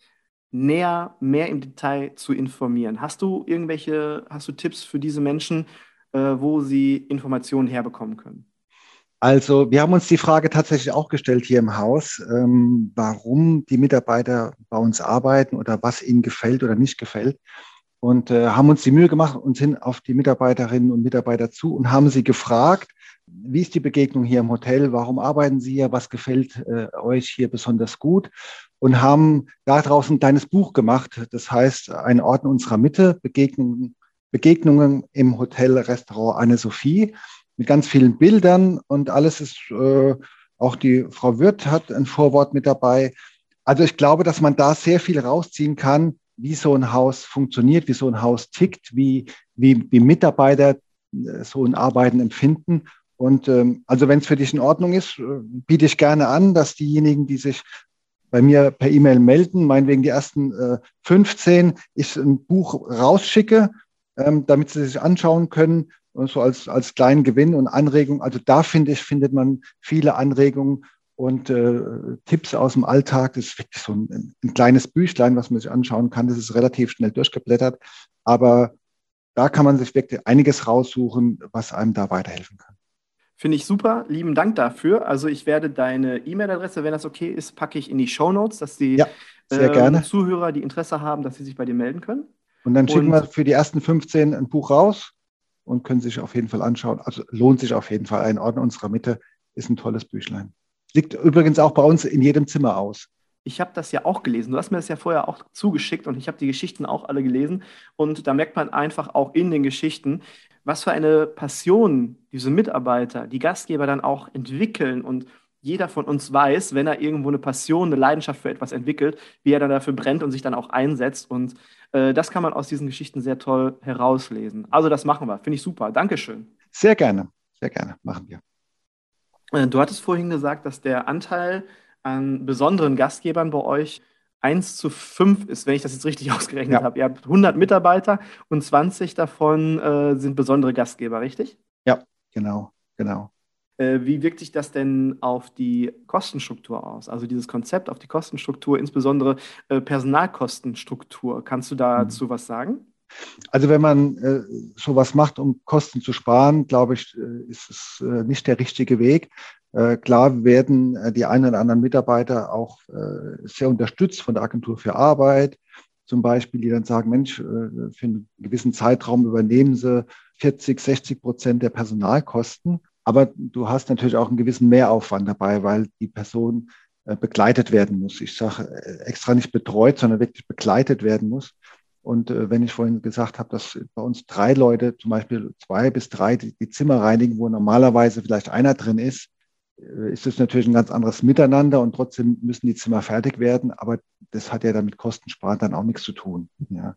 näher, mehr im Detail zu informieren. Hast du irgendwelche, hast du Tipps für diese Menschen, äh, wo sie Informationen herbekommen können? Also wir haben uns die Frage tatsächlich auch gestellt hier im Haus, ähm, warum die Mitarbeiter bei uns arbeiten oder was ihnen gefällt oder nicht gefällt. Und äh, haben uns die Mühe gemacht und sind auf die Mitarbeiterinnen und Mitarbeiter zu und haben sie gefragt, wie ist die Begegnung hier im Hotel? Warum arbeiten Sie hier? Was gefällt äh, euch hier besonders gut? Und haben daraus ein kleines Buch gemacht. Das heißt, ein Ort in unserer Mitte, Begegnungen, Begegnungen im Hotel, Restaurant Anne-Sophie mit ganz vielen Bildern und alles ist, äh, auch die Frau Wirth hat ein Vorwort mit dabei. Also ich glaube, dass man da sehr viel rausziehen kann, wie so ein Haus funktioniert, wie so ein Haus tickt, wie, wie, wie Mitarbeiter äh, so ein Arbeiten empfinden. Und ähm, also wenn es für dich in Ordnung ist, äh, biete ich gerne an, dass diejenigen, die sich bei mir per E-Mail melden, meinetwegen die ersten äh, 15, ich ein Buch rausschicke, ähm, damit sie sich anschauen können so als, als kleinen Gewinn und Anregung. Also da finde ich, findet man viele Anregungen und äh, Tipps aus dem Alltag. Das ist wirklich so ein, ein, kleines Büchlein, was man sich anschauen kann. Das ist relativ schnell durchgeblättert. Aber da kann man sich wirklich einiges raussuchen, was einem da weiterhelfen kann. Finde ich super. Lieben Dank dafür. Also ich werde deine E-Mail-Adresse, wenn das okay ist, packe ich in die Show Notes, dass die ja, äh, Zuhörer, die Interesse haben, dass sie sich bei dir melden können. Und dann schicken und, wir für die ersten 15 ein Buch raus und können sich auf jeden Fall anschauen. Also lohnt sich auf jeden Fall. Ein Ort in unserer Mitte ist ein tolles Büchlein. Liegt übrigens auch bei uns in jedem Zimmer aus. Ich habe das ja auch gelesen. Du hast mir das ja vorher auch zugeschickt und ich habe die Geschichten auch alle gelesen. Und da merkt man einfach auch in den Geschichten, was für eine Passion diese Mitarbeiter, die Gastgeber dann auch entwickeln. Und jeder von uns weiß, wenn er irgendwo eine Passion, eine Leidenschaft für etwas entwickelt, wie er dann dafür brennt und sich dann auch einsetzt. Und äh, das kann man aus diesen Geschichten sehr toll herauslesen. Also das machen wir. Finde ich super. Dankeschön. Sehr gerne. Sehr gerne. Machen wir. Äh, du hattest vorhin gesagt, dass der Anteil an besonderen Gastgebern bei euch 1 zu 5 ist, wenn ich das jetzt richtig ausgerechnet ja. habe. Ihr habt 100 Mitarbeiter und 20 davon äh, sind besondere Gastgeber, richtig? Ja, genau, genau. Äh, wie wirkt sich das denn auf die Kostenstruktur aus? Also dieses Konzept auf die Kostenstruktur, insbesondere äh, Personalkostenstruktur. Kannst du dazu mhm. was sagen? Also wenn man äh, sowas macht, um Kosten zu sparen, glaube ich, äh, ist es äh, nicht der richtige Weg. Äh, klar werden äh, die einen oder anderen Mitarbeiter auch äh, sehr unterstützt von der Agentur für Arbeit, zum Beispiel, die dann sagen, Mensch, für einen gewissen Zeitraum übernehmen sie 40, 60 Prozent der Personalkosten. Aber du hast natürlich auch einen gewissen Mehraufwand dabei, weil die Person begleitet werden muss. Ich sage extra nicht betreut, sondern wirklich begleitet werden muss. Und äh, wenn ich vorhin gesagt habe, dass bei uns drei Leute, zum Beispiel zwei bis drei, die, die Zimmer reinigen, wo normalerweise vielleicht einer drin ist, äh, ist es natürlich ein ganz anderes Miteinander und trotzdem müssen die Zimmer fertig werden. Aber das hat ja damit Kostensparen dann auch nichts zu tun. Ja.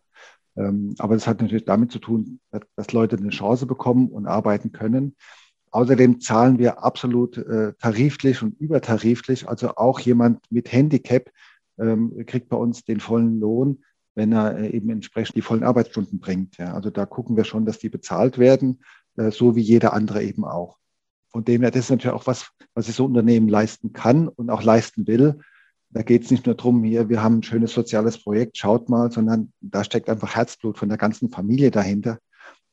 Ähm, aber das hat natürlich damit zu tun, dass Leute eine Chance bekommen und arbeiten können. Außerdem zahlen wir absolut äh, tariflich und übertariflich. Also auch jemand mit Handicap ähm, kriegt bei uns den vollen Lohn, wenn er äh, eben entsprechend die vollen Arbeitsstunden bringt. Ja. Also da gucken wir schon, dass die bezahlt werden, äh, so wie jeder andere eben auch. Von dem her, das ist natürlich auch was, was sich so ein Unternehmen leisten kann und auch leisten will. Da geht es nicht nur darum, hier, wir haben ein schönes soziales Projekt, schaut mal, sondern da steckt einfach Herzblut von der ganzen Familie dahinter.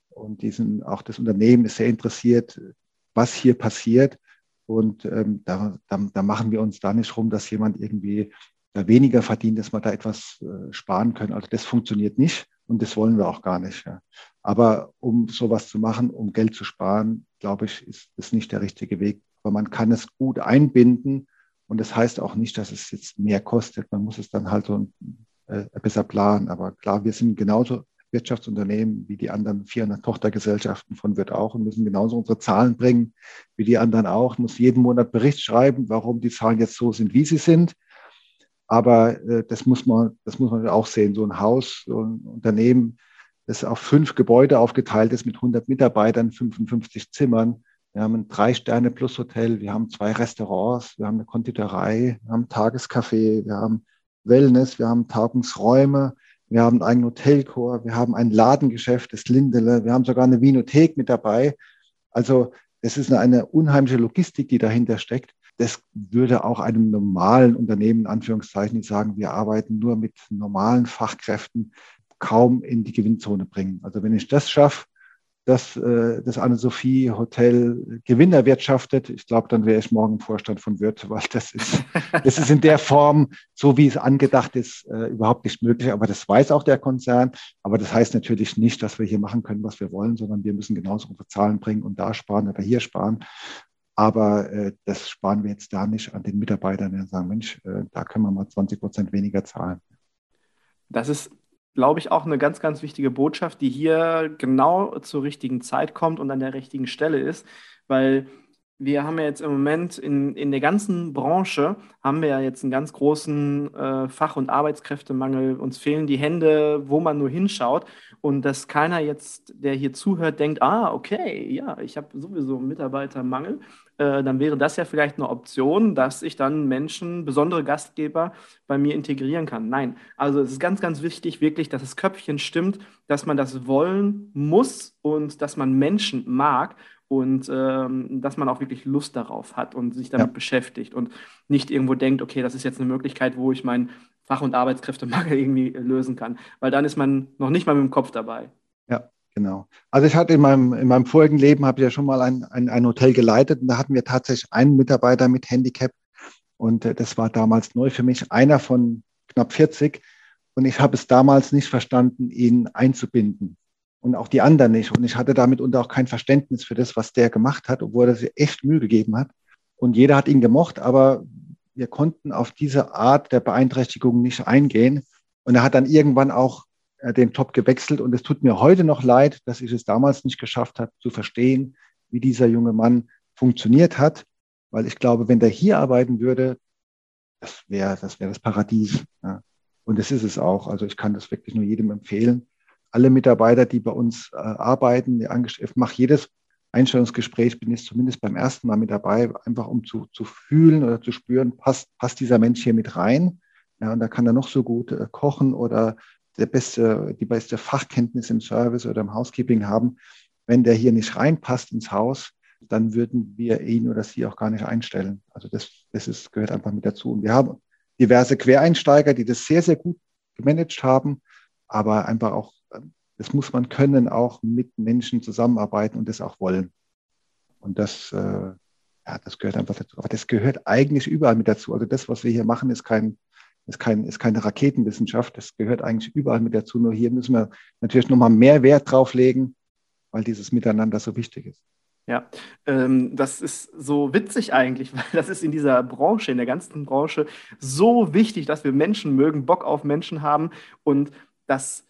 Und diesen, auch das Unternehmen ist sehr interessiert, was hier passiert. Und ähm, da, da, da, machen wir uns da nicht rum, dass jemand irgendwie da weniger verdient, dass wir da etwas äh, sparen können. Also das funktioniert nicht und das wollen wir auch gar nicht. Aber um sowas zu machen, um Geld zu sparen, glaube ich, ist das nicht der richtige Weg. Aber man kann es gut einbinden und das heißt auch nicht, dass es jetzt mehr kostet. Man muss es dann halt so äh, besser planen. Aber klar, wir sind genauso Wirtschaftsunternehmen wie die anderen 400 Tochtergesellschaften von Wirt auch und müssen genauso unsere Zahlen bringen wie die anderen auch. Muss jeden Monat Bericht schreiben, warum die Zahlen jetzt so sind, wie sie sind. Aber äh, das muss man, das muss man auch sehen. So ein Haus, so ein Unternehmen, das auf fünf Gebäude aufgeteilt ist mit 100 Mitarbeitern, 55 Zimmern. Wir haben ein Drei-Sterne-Plus-Hotel, wir haben zwei Restaurants, wir haben eine Konditorei, wir haben ein Tagescafé, wir haben Wellness, wir haben Tagungsräume, wir haben einen Hotelchor, wir haben ein Ladengeschäft, das Lindele, wir haben sogar eine Vinothek mit dabei. Also es ist eine unheimliche Logistik, die dahinter steckt. Das würde auch einem normalen Unternehmen, in Anführungszeichen, die sagen, wir arbeiten nur mit normalen Fachkräften, kaum in die Gewinnzone bringen. Also wenn ich das schaffe, dass äh, das Anne-Sophie Hotel Gewinn erwirtschaftet. Ich glaube, dann wäre ich morgen im Vorstand von Wirt, weil das ist, das ist in der Form, so wie es angedacht ist, äh, überhaupt nicht möglich. Aber das weiß auch der Konzern. Aber das heißt natürlich nicht, dass wir hier machen können, was wir wollen, sondern wir müssen genauso unsere Zahlen bringen und da sparen oder hier sparen. Aber äh, das sparen wir jetzt da nicht an den Mitarbeitern, die sagen, Mensch, äh, da können wir mal 20 Prozent weniger zahlen. Das ist glaube ich, auch eine ganz, ganz wichtige Botschaft, die hier genau zur richtigen Zeit kommt und an der richtigen Stelle ist, weil wir haben ja jetzt im Moment in, in der ganzen Branche, haben wir ja jetzt einen ganz großen äh, Fach- und Arbeitskräftemangel. Uns fehlen die Hände, wo man nur hinschaut. Und dass keiner jetzt, der hier zuhört, denkt, ah, okay, ja, ich habe sowieso einen Mitarbeitermangel. Äh, dann wäre das ja vielleicht eine Option, dass ich dann Menschen, besondere Gastgeber bei mir integrieren kann. Nein, also es ist ganz, ganz wichtig, wirklich, dass das Köpfchen stimmt, dass man das wollen muss und dass man Menschen mag und ähm, dass man auch wirklich Lust darauf hat und sich damit ja. beschäftigt und nicht irgendwo denkt, okay, das ist jetzt eine Möglichkeit, wo ich meinen Fach- und Arbeitskräftemangel irgendwie lösen kann, weil dann ist man noch nicht mal mit dem Kopf dabei. Ja, genau. Also ich hatte in meinem, in meinem vorigen Leben, habe ich ja schon mal ein, ein, ein Hotel geleitet und da hatten wir tatsächlich einen Mitarbeiter mit Handicap und äh, das war damals neu für mich, einer von knapp 40 und ich habe es damals nicht verstanden, ihn einzubinden und auch die anderen nicht. Und ich hatte damit unter auch kein Verständnis für das, was der gemacht hat, obwohl er sich echt Mühe gegeben hat. Und jeder hat ihn gemocht, aber wir konnten auf diese Art der Beeinträchtigung nicht eingehen. Und er hat dann irgendwann auch äh, den Job gewechselt. Und es tut mir heute noch leid, dass ich es damals nicht geschafft habe, zu verstehen, wie dieser junge Mann funktioniert hat. Weil ich glaube, wenn der hier arbeiten würde, das wäre das, wäre das Paradies. Ja. Und das ist es auch. Also ich kann das wirklich nur jedem empfehlen alle Mitarbeiter, die bei uns äh, arbeiten, ich mache jedes Einstellungsgespräch, bin jetzt zumindest beim ersten Mal mit dabei, einfach um zu, zu fühlen oder zu spüren, passt, passt dieser Mensch hier mit rein? Ja, und da kann er noch so gut äh, kochen oder der beste, die beste Fachkenntnis im Service oder im Housekeeping haben. Wenn der hier nicht reinpasst ins Haus, dann würden wir ihn oder sie auch gar nicht einstellen. Also das, das ist, gehört einfach mit dazu. Und wir haben diverse Quereinsteiger, die das sehr, sehr gut gemanagt haben, aber einfach auch das muss man können, auch mit Menschen zusammenarbeiten und das auch wollen. Und das, äh, ja, das gehört einfach dazu. Aber das gehört eigentlich überall mit dazu. Also das, was wir hier machen, ist kein, ist kein, ist keine Raketenwissenschaft. Das gehört eigentlich überall mit dazu. Nur hier müssen wir natürlich nochmal mehr Wert drauf legen, weil dieses Miteinander so wichtig ist. Ja, ähm, das ist so witzig eigentlich, weil das ist in dieser Branche, in der ganzen Branche so wichtig, dass wir Menschen mögen, Bock auf Menschen haben und das,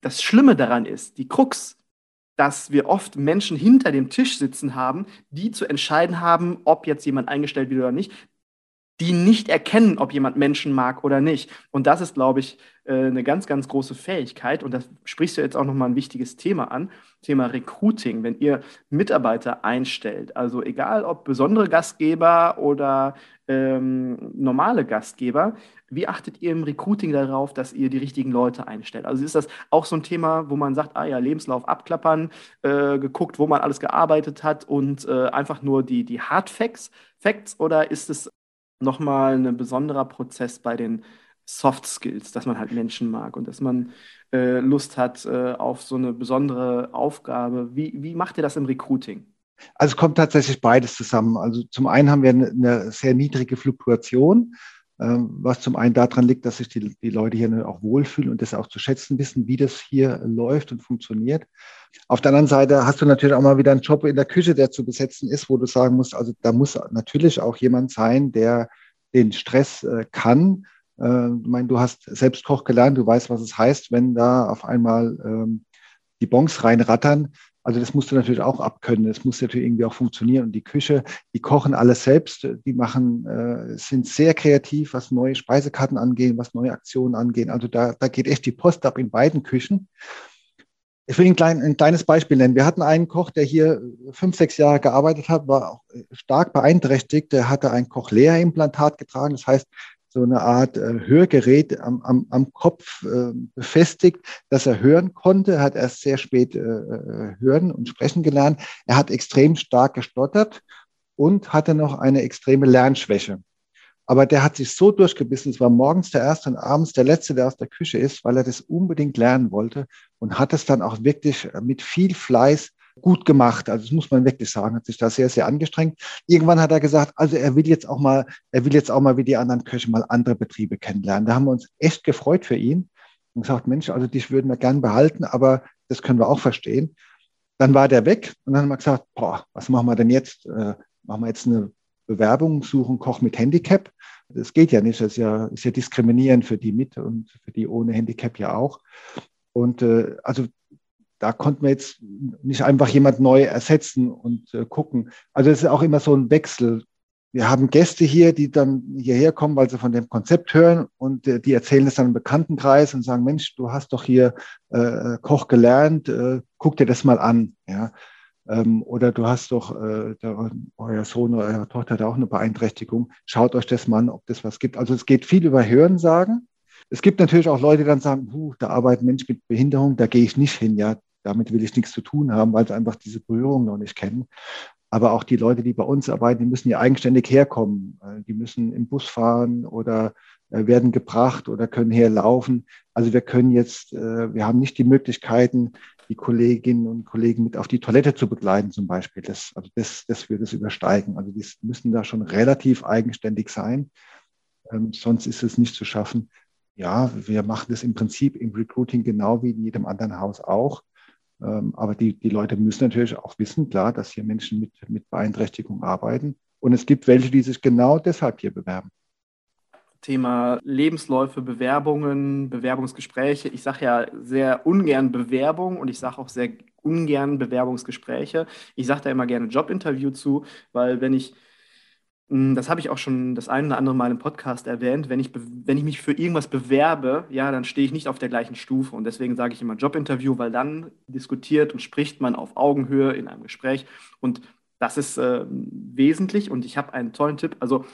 das Schlimme daran ist, die Krux, dass wir oft Menschen hinter dem Tisch sitzen haben, die zu entscheiden haben, ob jetzt jemand eingestellt wird oder nicht, die nicht erkennen, ob jemand Menschen mag oder nicht. Und das ist, glaube ich, äh, eine ganz, ganz große Fähigkeit. Und das sprichst du jetzt auch nochmal ein wichtiges Thema an, Thema Recruiting. Wenn ihr Mitarbeiter einstellt, also egal ob besondere Gastgeber oder ähm, normale Gastgeber, wie achtet ihr im Recruiting darauf, dass ihr die richtigen Leute einstellt? Also ist das auch so ein Thema, wo man sagt, ah ja, Lebenslauf abklappern, äh, geguckt, wo man alles gearbeitet hat und äh, einfach nur die, die Hard Facts, Facts oder ist es nochmal ein besonderer Prozess bei den Soft Skills, dass man halt Menschen mag und dass man äh, Lust hat äh, auf so eine besondere Aufgabe. Wie, wie macht ihr das im Recruiting? Also es kommt tatsächlich beides zusammen. Also zum einen haben wir eine, sehr niedrige Fluktuation, was zum einen daran liegt, dass sich die, die Leute hier auch wohlfühlen und das auch zu schätzen wissen, wie das hier läuft und funktioniert. Auf der anderen Seite hast du natürlich auch mal wieder einen Job in der Küche, der zu besetzen ist, wo du sagen musst, also da muss natürlich auch jemand sein, der den Stress äh, kann. Äh, ich meine, du hast selbst Koch gelernt, du weißt, was es heißt, wenn da auf einmal ähm, die Bons reinrattern. Also das musst du natürlich auch abkönnen. Das muss natürlich irgendwie auch funktionieren. Und die Küche, die kochen alles selbst. Die machen, äh, sind sehr kreativ, was neue Speisekarten angeht, was neue Aktionen angeht. Also da, da geht echt die Post ab in beiden Küchen. Ich will ein, klein, ein kleines Beispiel nennen. Wir hatten einen Koch, der hier fünf, sechs Jahre gearbeitet hat, war auch stark beeinträchtigt. Der hatte ein Cochlea-Implantat getragen. Das heißt, so eine Art äh, Hörgerät am, am, am Kopf äh, befestigt, dass er hören konnte. Er hat erst sehr spät äh, hören und sprechen gelernt. Er hat extrem stark gestottert und hatte noch eine extreme Lernschwäche. Aber der hat sich so durchgebissen, es war morgens der Erste und abends der Letzte, der aus der Küche ist, weil er das unbedingt lernen wollte und hat es dann auch wirklich mit viel Fleiß gut gemacht. Also das muss man wirklich sagen, hat sich da sehr, sehr angestrengt. Irgendwann hat er gesagt, also er will jetzt auch mal, er will jetzt auch mal wie die anderen Köche mal andere Betriebe kennenlernen. Da haben wir uns echt gefreut für ihn und gesagt, Mensch, also dich würden wir gern behalten, aber das können wir auch verstehen. Dann war der weg und dann haben wir gesagt, boah, was machen wir denn jetzt? Äh, machen wir jetzt eine Bewerbung, suchen Koch mit Handicap. Das geht ja nicht, das ist ja, ist ja diskriminierend für die mit und für die ohne Handicap ja auch. Und äh, also da konnten wir jetzt nicht einfach jemand neu ersetzen und äh, gucken. Also es ist auch immer so ein Wechsel. Wir haben Gäste hier, die dann hierher kommen, weil sie von dem Konzept hören und äh, die erzählen es dann im Bekanntenkreis und sagen, Mensch, du hast doch hier äh, Koch gelernt, äh, guck dir das mal an. Ja. Ähm, oder du hast doch, äh, der, euer Sohn oder eure Tochter hat auch eine Beeinträchtigung. Schaut euch das mal an, ob das was gibt. Also es geht viel über Hörensagen. Es gibt natürlich auch Leute, die dann sagen, da arbeitet ein Mensch mit Behinderung, da gehe ich nicht hin. Ja, damit will ich nichts zu tun haben, weil sie einfach diese Berührung noch nicht kennen. Aber auch die Leute, die bei uns arbeiten, die müssen ja eigenständig herkommen. Äh, die müssen im Bus fahren oder äh, werden gebracht oder können herlaufen. Also wir können jetzt, äh, wir haben nicht die Möglichkeiten, die Kolleginnen und Kollegen mit auf die Toilette zu begleiten zum Beispiel. Das, also das, das würde es übersteigen. Also die müssen da schon relativ eigenständig sein. Ähm, sonst ist es nicht zu schaffen. Ja, wir machen das im Prinzip im Recruiting genau wie in jedem anderen Haus auch. Ähm, aber die, die Leute müssen natürlich auch wissen, klar, dass hier Menschen mit, mit Beeinträchtigung arbeiten. Und es gibt welche, die sich genau deshalb hier bewerben. Thema Lebensläufe, Bewerbungen, Bewerbungsgespräche. Ich sage ja sehr ungern Bewerbung und ich sage auch sehr ungern Bewerbungsgespräche. Ich sage da immer gerne Jobinterview zu, weil wenn ich das habe ich auch schon das ein oder andere Mal im Podcast erwähnt. Wenn ich, wenn ich mich für irgendwas bewerbe, ja, dann stehe ich nicht auf der gleichen Stufe. Und deswegen sage ich immer Jobinterview, weil dann diskutiert und spricht man auf Augenhöhe in einem Gespräch. Und das ist äh, wesentlich. Und ich habe einen tollen Tipp, also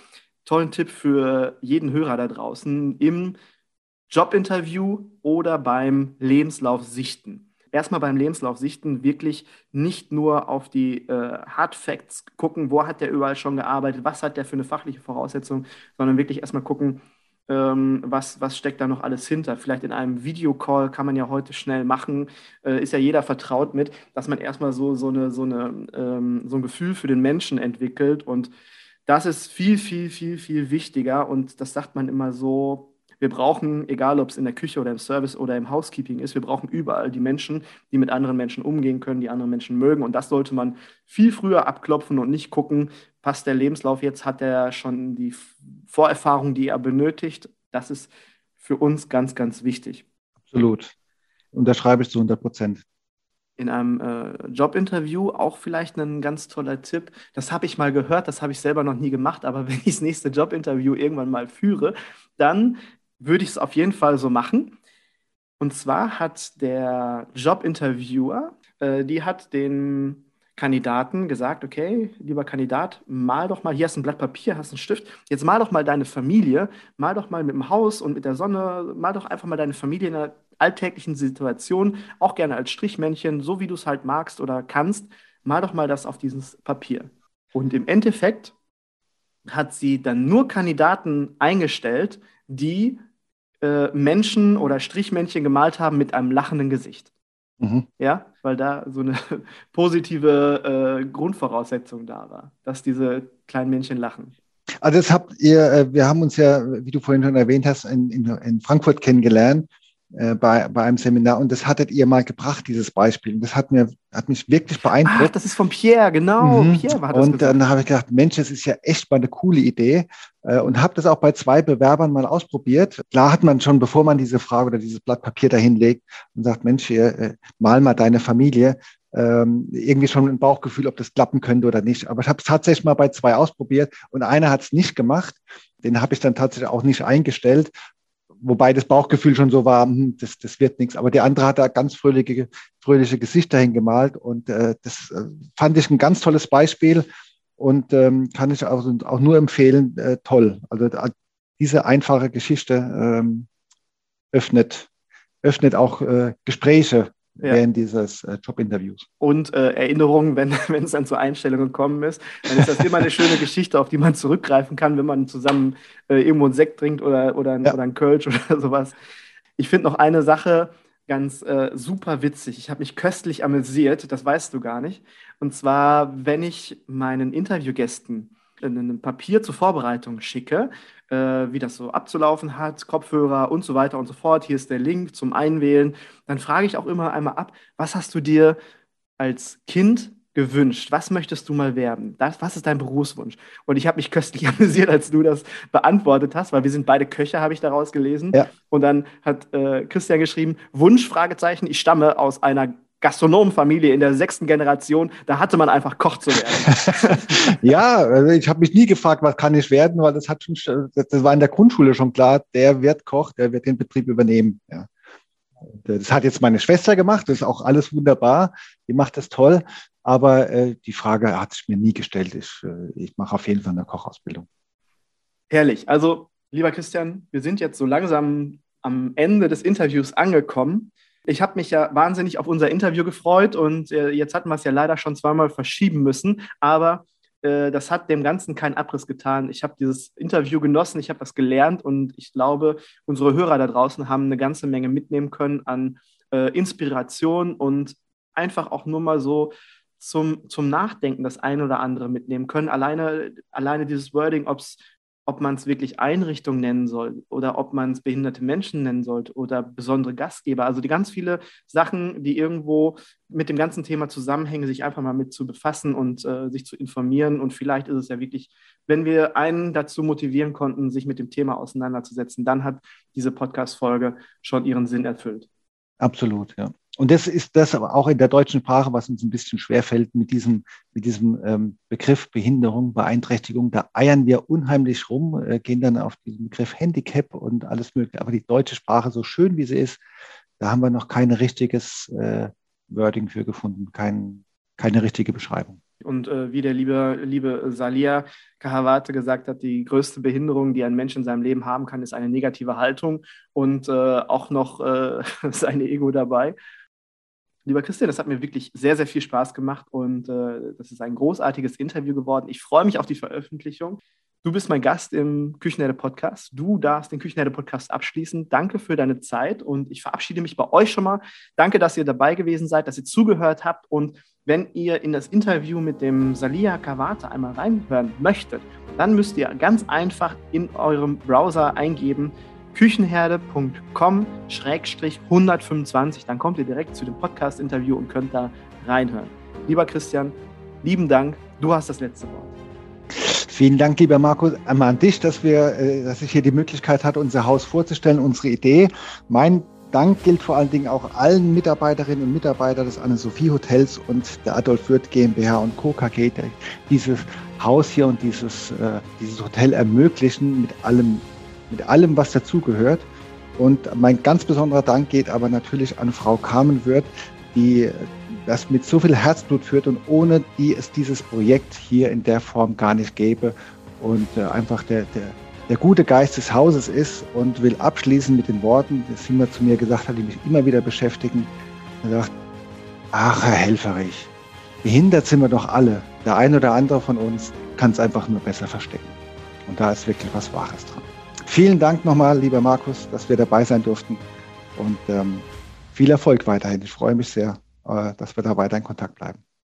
tollen Tipp für jeden Hörer da draußen im Jobinterview oder beim Lebenslauf sichten erstmal beim Lebenslauf sichten, wirklich nicht nur auf die äh, Hard Facts gucken, wo hat der überall schon gearbeitet, was hat der für eine fachliche Voraussetzung, sondern wirklich erstmal gucken, ähm, was, was steckt da noch alles hinter. Vielleicht in einem Videocall kann man ja heute schnell machen, äh, ist ja jeder vertraut mit, dass man erstmal so, so, eine, so, eine, ähm, so ein Gefühl für den Menschen entwickelt und das ist viel, viel, viel, viel wichtiger und das sagt man immer so Wir brauchen, egal ob es in der Küche oder im Service oder im Housekeeping ist, wir brauchen überall die Menschen, die mit anderen Menschen umgehen können, die andere Menschen mögen. Und das sollte man viel früher abklopfen und nicht gucken, passt der Lebenslauf jetzt, hat er schon die Vorerfahrung, die er benötigt. Das ist für uns ganz, ganz wichtig. Absolut. Unterschreibe ich zu 100 Prozent in einem äh, Jobinterview auch vielleicht ein ganz toller Tipp. Das habe ich mal gehört, das habe ich selber noch nie gemacht, aber wenn ich das nächste Jobinterview irgendwann mal führe, dann würde ich es auf jeden Fall so machen. Und zwar hat der Jobinterviewer, äh, die hat den Kandidaten gesagt, okay, lieber Kandidat, mal doch mal, hier hast du ein Blatt Papier, hast einen Stift, jetzt mal doch mal deine Familie, mal doch mal mit dem Haus und mit der Sonne, mal doch einfach mal deine Familie in einer alltäglichen Situation, auch gerne als Strichmännchen, so wie du es halt magst oder kannst, mal doch mal das auf dieses Papier. Und im Endeffekt hat sie dann nur Kandidaten eingestellt, die äh, Menschen oder Strichmännchen gemalt haben mit einem lachenden Gesicht. Mhm. Ja, weil da so eine positive äh, Grundvoraussetzung da war, dass diese kleinen Männchen lachen. Also das habt ihr, äh, wir haben uns ja, wie du vorhin schon erwähnt hast, in, in, in Frankfurt kennengelernt äh, bei, bei einem Seminar und das hattet ihr mal gebracht, dieses Beispiel. Und das hat, mir, hat mich wirklich beeindruckt. Ach, das ist von Pierre, genau. Mhm. Pierre war das und gesagt. dann habe ich gedacht, Mensch, das ist ja echt mal eine coole Idee äh, und habe das auch bei zwei Bewerbern mal ausprobiert. Klar hat man schon, bevor man diese Frage oder dieses Blatt Papier dahin legt und sagt, Mensch, hier, äh, mal mal deine Familie, ähm, irgendwie schon ein Bauchgefühl, ob das klappen könnte oder nicht. Aber ich habe es tatsächlich mal bei zwei ausprobiert und einer hat es nicht gemacht. Den habe ich dann tatsächlich auch nicht eingestellt wobei das Bauchgefühl schon so war, hm, das, das wird nichts. Aber der andere hat da ganz fröhliche, fröhliche Gesichter hingemalt und äh, das äh, fand ich ein ganz tolles Beispiel und ähm, kann ich auch, auch nur empfehlen, äh, toll. Also äh, diese einfache Geschichte ähm, öffnet, öffnet auch äh, Gespräche ja. während dieses äh, Jobinterviews. Und äh, Erinnerungen, wenn, es dann zur Einstellung gekommen ist, dann ist das immer eine schöne Geschichte, auf die man zurückgreifen kann, wenn man zusammen äh, irgendwo einen Sekt trinkt oder, oder, ein, ja. oder ein Kölsch oder sowas. Ich finde noch eine Sache ganz äh, super witzig. Ich habe mich köstlich amüsiert, das weißt du gar nicht. Und zwar, wenn ich meinen Interviewgästen ein Papier zur Vorbereitung schicke, äh, wie das so abzulaufen hat, Kopfhörer und so weiter und so fort. Hier ist der Link zum Einwählen. Dann frage ich auch immer einmal ab, was hast du dir als Kind gewünscht? Was möchtest du mal werden? Das, was ist dein Berufswunsch? Und ich habe mich köstlich amüsiert, als du das beantwortet hast, weil wir sind beide Köche, habe ich daraus gelesen. Ja. Und dann hat äh, Christian geschrieben, Wunsch, Fragezeichen, ich stamme aus einer Gastronomenfamilie in der sechsten Generation, da hatte man einfach Koch zu werden. ja, also ich habe mich nie gefragt, was kann ich werden, weil das hat schon, das war in der Grundschule schon klar, der wird Koch, der wird den Betrieb übernehmen. Ja. Das hat jetzt meine Schwester gemacht, das ist auch alles wunderbar, die macht das toll, aber äh, die Frage hat sich mir nie gestellt. Ich, äh, ich mache auf jeden Fall eine Kochausbildung. Herrlich. Also, lieber Christian, wir sind jetzt so langsam am Ende des Interviews angekommen. Ich habe mich ja wahnsinnig auf unser Interview gefreut und äh, jetzt hatten wir es ja leider schon zweimal verschieben müssen, aber äh, das hat dem Ganzen keinen Abriss getan. Ich habe dieses Interview genossen, ich habe das gelernt und ich glaube, unsere Hörer da draußen haben eine ganze Menge mitnehmen können an äh, Inspiration und einfach auch nur mal so zum, zum Nachdenken das eine oder andere mitnehmen können. Alleine, alleine dieses Wording, ob es ob man es wirklich Einrichtung nennen soll oder ob man es behinderte Menschen nennen sollte oder besondere Gastgeber. Also die ganz viele Sachen, die irgendwo mit dem ganzen Thema zusammenhängen, sich einfach mal mit zu befassen und äh, sich zu informieren. Und vielleicht ist es ja wirklich, wenn wir einen dazu motivieren konnten, sich mit dem Thema auseinanderzusetzen, dann hat diese Podcast-Folge schon ihren Sinn erfüllt. Absolut, ja. Und das ist das aber auch in der deutschen Sprache, was uns ein bisschen schwerfällt mit diesem, mit diesem ähm, Begriff Behinderung, Beeinträchtigung. Da eiern wir unheimlich rum, äh, gehen dann auf diesen Begriff Handicap und alles Mögliche. Aber die deutsche Sprache, so schön wie sie ist, da haben wir noch kein richtiges äh, Wording für gefunden, kein, keine richtige Beschreibung. Und äh, wie der liebe, liebe Salia Kahavate gesagt hat, die größte Behinderung, die ein Mensch in seinem Leben haben kann, ist eine negative Haltung und äh, auch noch äh, sein Ego dabei. Lieber Christian, das hat mir wirklich sehr, sehr viel Spaß gemacht und äh, das ist ein großartiges Interview geworden. Ich freue mich auf die Veröffentlichung. Du bist mein Gast im Küchenherde Podcast. Du darfst den Küchenherde Podcast abschließen. Danke für deine Zeit und ich verabschiede mich bei euch schon mal. Danke, dass ihr dabei gewesen seid, dass ihr zugehört habt und wenn ihr in das Interview mit dem Salia Kawate einmal reinhören möchtet, dann müsst ihr ganz einfach in eurem Browser eingeben küchenherde.com-125. Dann kommt ihr direkt zu dem Podcast-Interview und könnt da reinhören. Lieber Christian, lieben Dank. Du hast das letzte Wort. Vielen Dank, lieber Markus, einmal an dich, dass wir, äh, dass ich hier die Möglichkeit hatte, unser Haus vorzustellen, unsere Idee. Mein Dank gilt vor allen Dingen auch allen Mitarbeiterinnen und Mitarbeitern des Anne-Sophie Hotels und der Adolf Wirth GmbH und Co. KG, die dieses Haus hier und dieses, äh, dieses Hotel ermöglichen mit allem, mit allem, was dazugehört. Und mein ganz besonderer Dank geht aber natürlich an Frau Carmen Wirth, die das mit so viel Herzblut führt und ohne die es dieses Projekt hier in der Form gar nicht gäbe und äh, einfach der, der, der gute Geist des Hauses ist und will abschließen mit den Worten, die Simmer zu mir gesagt hat, die mich immer wieder beschäftigen. Er sagt, ach Herr Helferich, behindert sind wir doch alle. Der eine oder andere von uns kann es einfach nur besser verstecken. Und da ist wirklich was Wahres dran. Vielen Dank nochmal, lieber Markus, dass wir dabei sein durften und ähm, viel Erfolg weiterhin. Ich freue mich sehr, äh, dass wir da weiter in Kontakt bleiben.